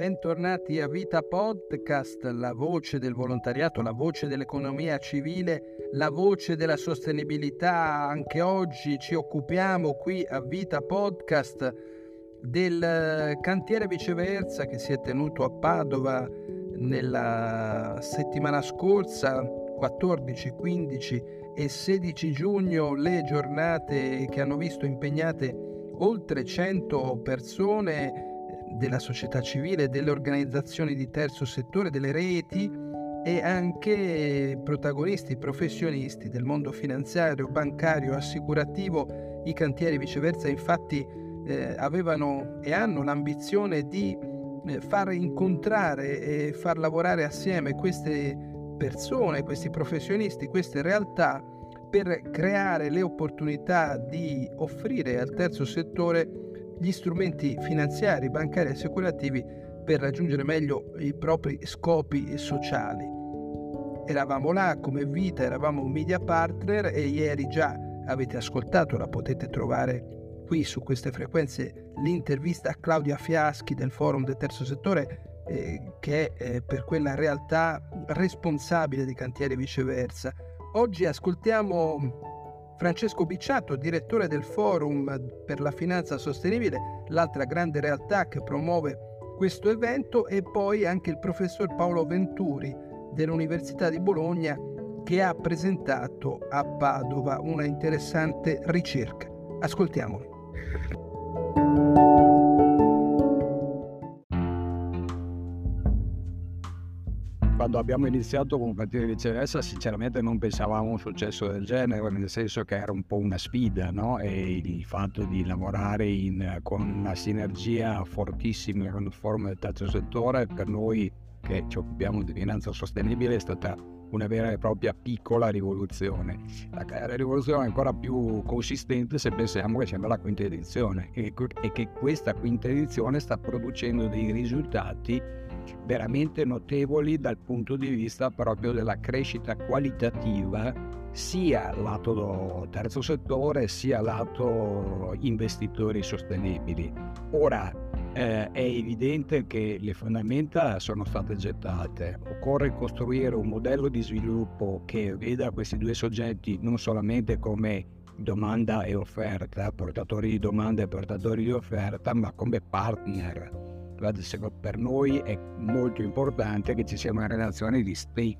Bentornati a Vita Podcast, la voce del volontariato, la voce dell'economia civile, la voce della sostenibilità. Anche oggi ci occupiamo qui a Vita Podcast del cantiere viceversa che si è tenuto a Padova nella settimana scorsa, 14, 15 e 16 giugno, le giornate che hanno visto impegnate oltre 100 persone della società civile, delle organizzazioni di terzo settore, delle reti e anche protagonisti, professionisti del mondo finanziario, bancario, assicurativo. I cantieri viceversa infatti eh, avevano e hanno l'ambizione di eh, far incontrare e far lavorare assieme queste persone, questi professionisti, queste realtà per creare le opportunità di offrire al terzo settore gli strumenti finanziari, bancari e assicurativi per raggiungere meglio i propri scopi sociali. Eravamo là come vita, eravamo un media partner e ieri già avete ascoltato, la potete trovare qui su queste frequenze, l'intervista a Claudia Fiaschi del Forum del Terzo Settore eh, che è eh, per quella realtà responsabile di cantieri viceversa. Oggi ascoltiamo Francesco Bicciato, direttore del Forum per la Finanza Sostenibile, l'altra grande realtà che promuove questo evento, e poi anche il professor Paolo Venturi dell'Università di Bologna che ha presentato a Padova una interessante ricerca. Ascoltiamoli. Quando abbiamo iniziato con Cantiere Viceversa sinceramente non pensavamo a un successo del genere, nel senso che era un po' una sfida, no? E il fatto di lavorare in, con una sinergia fortissima con il forum del terzo settore per noi che ci occupiamo di finanza sostenibile è stata una vera e propria piccola rivoluzione. La, la rivoluzione è ancora più consistente se pensiamo che siamo alla quinta edizione e, e che questa quinta edizione sta producendo dei risultati veramente notevoli dal punto di vista proprio della crescita qualitativa sia lato terzo settore sia lato investitori sostenibili. Ora eh, è evidente che le fondamenta sono state gettate, occorre costruire un modello di sviluppo che veda questi due soggetti non solamente come domanda e offerta, portatori di domanda e portatori di offerta, ma come partner per noi è molto importante che ci sia una relazione di stake,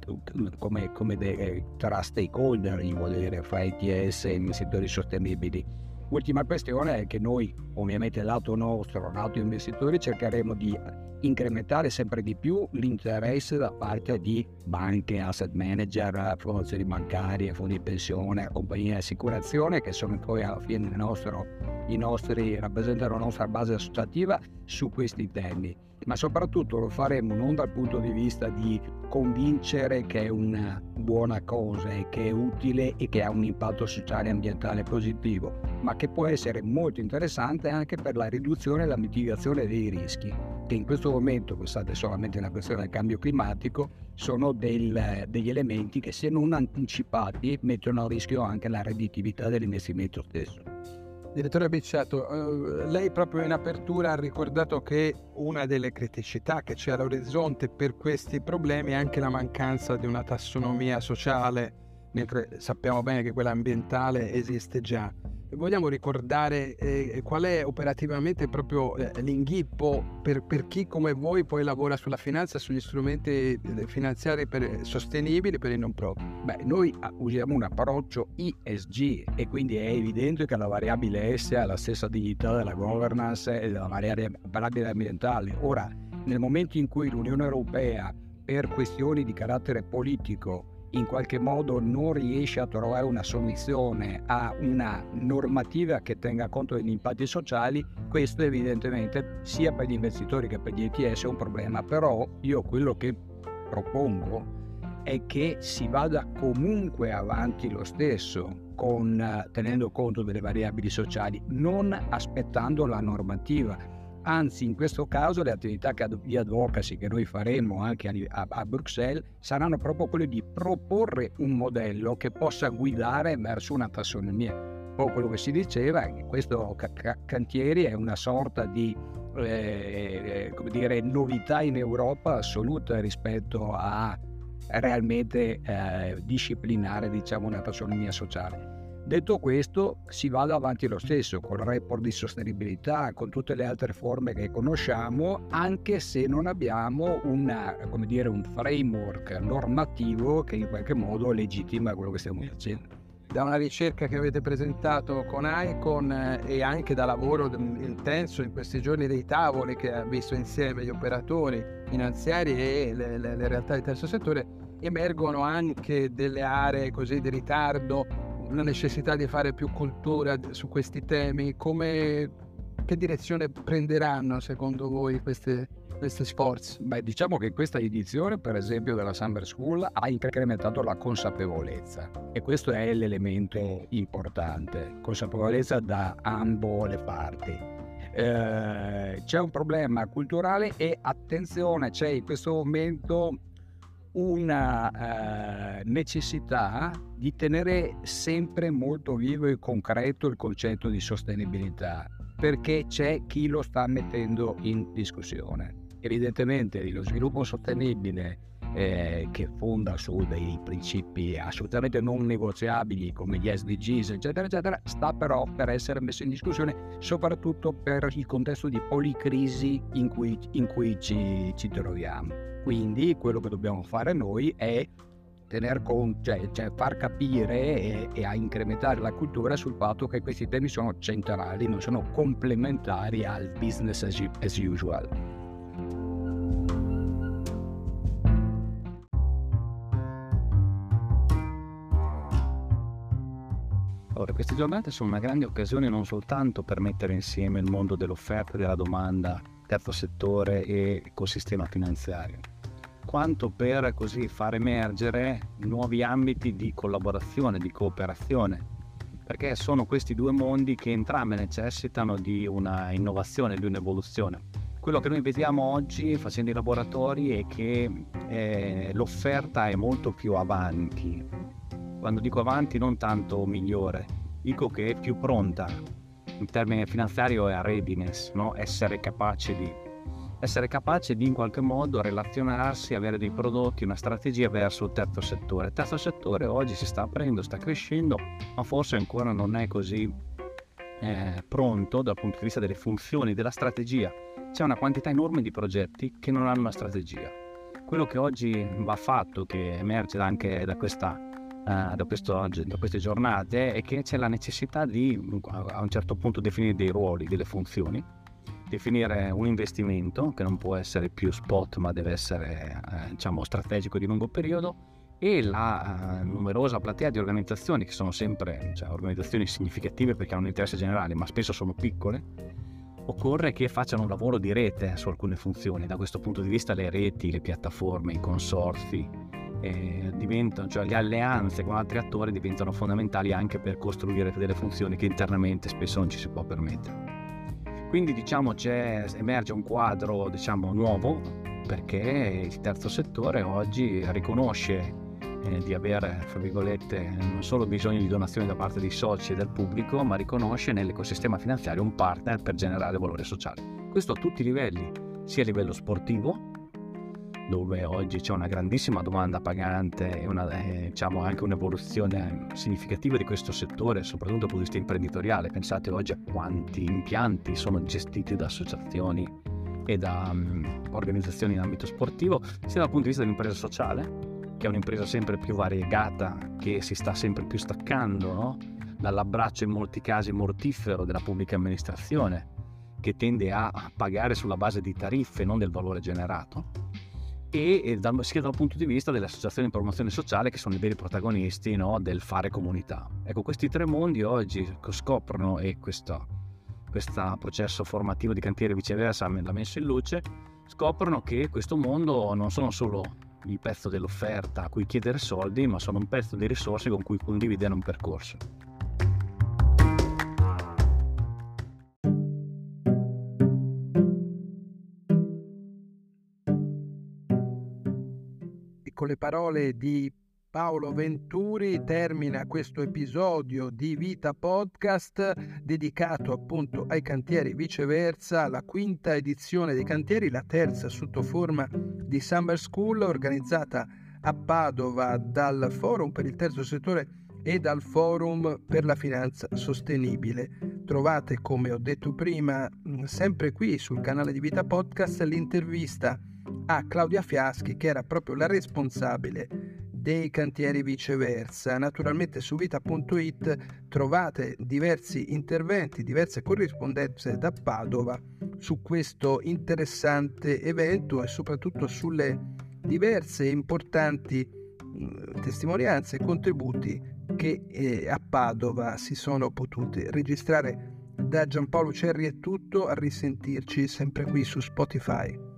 come, come de, tra stakeholder, vuol dire, fra ITS e investitori sostenibili. Ultima questione è che noi, ovviamente lato nostro, lato investitori, cercheremo di incrementare sempre di più l'interesse da parte di banche, asset manager, fondazioni bancarie, fondi di pensione, compagnie di assicurazione che sono poi alla fine nostro, i nostri, rappresentano la nostra base associativa su questi temi ma soprattutto lo faremo non dal punto di vista di convincere che è una buona cosa e che è utile e che ha un impatto sociale e ambientale positivo, ma che può essere molto interessante anche per la riduzione e la mitigazione dei rischi, che in questo momento, pensate solamente alla questione del cambio climatico, sono del, degli elementi che se non anticipati mettono a rischio anche la redditività dell'investimento stesso. Direttore Bicciato, eh, lei proprio in apertura ha ricordato che una delle criticità che c'è all'orizzonte per questi problemi è anche la mancanza di una tassonomia sociale, mentre sappiamo bene che quella ambientale esiste già vogliamo ricordare eh, qual è operativamente proprio eh, l'inghippo per, per, chi come voi poi lavora sulla finanza, sugli strumenti eh, finanziari per, sostenibili per il non profit? Beh, noi ah, usiamo un approccio ISG e quindi è evidente che la variabile S ha la stessa dignità della governance e della variabile ambientale. Ora, nel momento in cui l'Unione Europea per questioni di carattere politico in qualche modo non riesce a trovare una soluzione a una normativa che tenga conto degli impatti sociali, questo evidentemente sia per gli investitori che per gli ETS è un problema, però io quello che propongo è che si vada comunque avanti lo stesso con, tenendo conto delle variabili sociali, non aspettando la normativa anzi in questo caso le attività di advocacy che noi faremo anche a, a, Bruxelles saranno proprio quelle di proporre un modello che possa guidare verso una tassonomia po' quello che si diceva, che questo ca- cantieri è una sorta di eh, come dire, novità in Europa assoluta rispetto a realmente eh, disciplinare diciamo, una tassonomia sociale. Detto questo, si va avanti lo stesso con il report di sostenibilità, con tutte le altre forme che conosciamo, anche se non abbiamo una, dire, un framework normativo che in qualche modo legittima quello che stiamo facendo. Da una ricerca che avete presentato con Icon eh, e anche da lavoro intenso in questi giorni dei tavoli che ha visto insieme gli operatori finanziari e le, le, le realtà del terzo settore, emergono anche delle aree così di ritardo, una necessità di fare più cultura su questi temi. Come, che direzione prenderanno secondo voi queste, questi sforzi? Beh, diciamo che questa edizione, per esempio, della Summer School ha incrementato la consapevolezza e questo è l'elemento importante, consapevolezza da ambo le parti. Eh, c'è un problema culturale e attenzione, c'è in questo momento una eh, necessità di tenere sempre molto vivo e concreto il concetto di sostenibilità perché c'è chi lo sta mettendo in discussione evidentemente lo sviluppo sostenibile eh, che fonda su dei principi assolutamente non negoziabili come gli SDGs, eccetera, eccetera, sta però per essere messo in discussione soprattutto per il contesto di policrisi in cui, in cui ci, ci troviamo. Quindi quello che dobbiamo fare noi è tener conto, cioè, cioè far capire e, e, a incrementare la cultura sul fatto che questi temi sono centrali, non sono complementari al business as, as usual. Allora, queste giornate sono una grande occasione non soltanto per mettere insieme il mondo dell'offerta e della domanda, terzo settore e ecosistema finanziario, quanto per così far emergere nuovi ambiti di collaborazione, di cooperazione, perché sono questi due mondi che entrambi necessitano di una innovazione, di un'evoluzione. Quello che noi vediamo oggi facendo i laboratori è che eh, l'offerta è molto più avanti quando dico avanti non tanto migliore, dico che è più pronta. In termine financiario è readiness, no? essere capace di essere capace di in qualche modo relazionarsi, avere dei prodotti, una strategia verso il terzo settore. Il terzo settore oggi si sta aprendo, sta crescendo, ma forse ancora non è così eh, pronto dal punto di vista delle funzioni, della strategia. C'è una quantità enorme di progetti che non hanno una strategia. Quello che oggi va fatto, che emerge anche da questa uh, da, questo, da, queste giornate è che c'è la necessità di a un certo punto definire dei ruoli, delle funzioni, definire un investimento che non può essere più spot ma deve essere eh, diciamo, strategico di lungo periodo e la uh, numerosa platea di organizzazioni che sono sempre cioè, organizzazioni significative perché hanno un interesse generale ma spesso sono piccole occorre che facciano un lavoro di rete su alcune funzioni da questo punto di vista le reti, le piattaforme, i consorzi eh, cioè le alleanze con altri attori diventano fondamentali anche per costruire delle funzioni che internamente spesso non ci si può permettere. Quindi diciamo emerge un quadro diciamo, nuovo perché il terzo settore oggi riconosce eh, di avere, fra virgolette, non solo bisogno di donazioni da parte dei soci e del pubblico, ma riconosce nell'ecosistema finanziario un partner per generare valore sociale. Questo a tutti i livelli, sia a livello sportivo, dove oggi c'è una grandissima domanda pagante e una, eh, diciamo anche un'evoluzione significativa di questo settore, soprattutto dal punto di vista imprenditoriale. Pensate oggi a quanti impianti sono gestiti da associazioni e da um, organizzazioni in ambito sportivo, sia dal punto di vista dell'impresa sociale, che è un'impresa sempre più variegata, che si sta sempre più staccando no? dall'abbraccio in molti casi mortifero della pubblica amministrazione, che tende a pagare sulla base di tariffe, non del valore generato e, e da, sia dal punto di vista delle associazioni di promozione sociale che sono i veri protagonisti no, del fare comunità. Ecco, questi tre mondi oggi scoprono e questo, questo processo formativo di cantiere viceversa l'ha messo in luce, scoprono che questo mondo non sono solo il pezzo dell'offerta a cui chiedere soldi, ma sono un pezzo di risorse con cui condividere un percorso. Con le parole di Paolo Venturi termina questo episodio di Vita Podcast dedicato appunto ai cantieri viceversa, la quinta edizione dei cantieri, la terza sotto forma di Summer School organizzata a Padova dal Forum per il terzo settore e dal Forum per la finanza sostenibile. Trovate, come ho detto prima, sempre qui sul canale di Vita Podcast l'intervista a Claudia Fiaschi che era proprio la responsabile dei cantieri viceversa. Naturalmente su vita.it trovate diversi interventi, diverse corrispondenze da Padova su questo interessante evento e soprattutto sulle diverse importanti testimonianze e contributi che eh, a Padova si sono potute registrare. Da Giampaolo Cerri è tutto, a risentirci sempre qui su Spotify.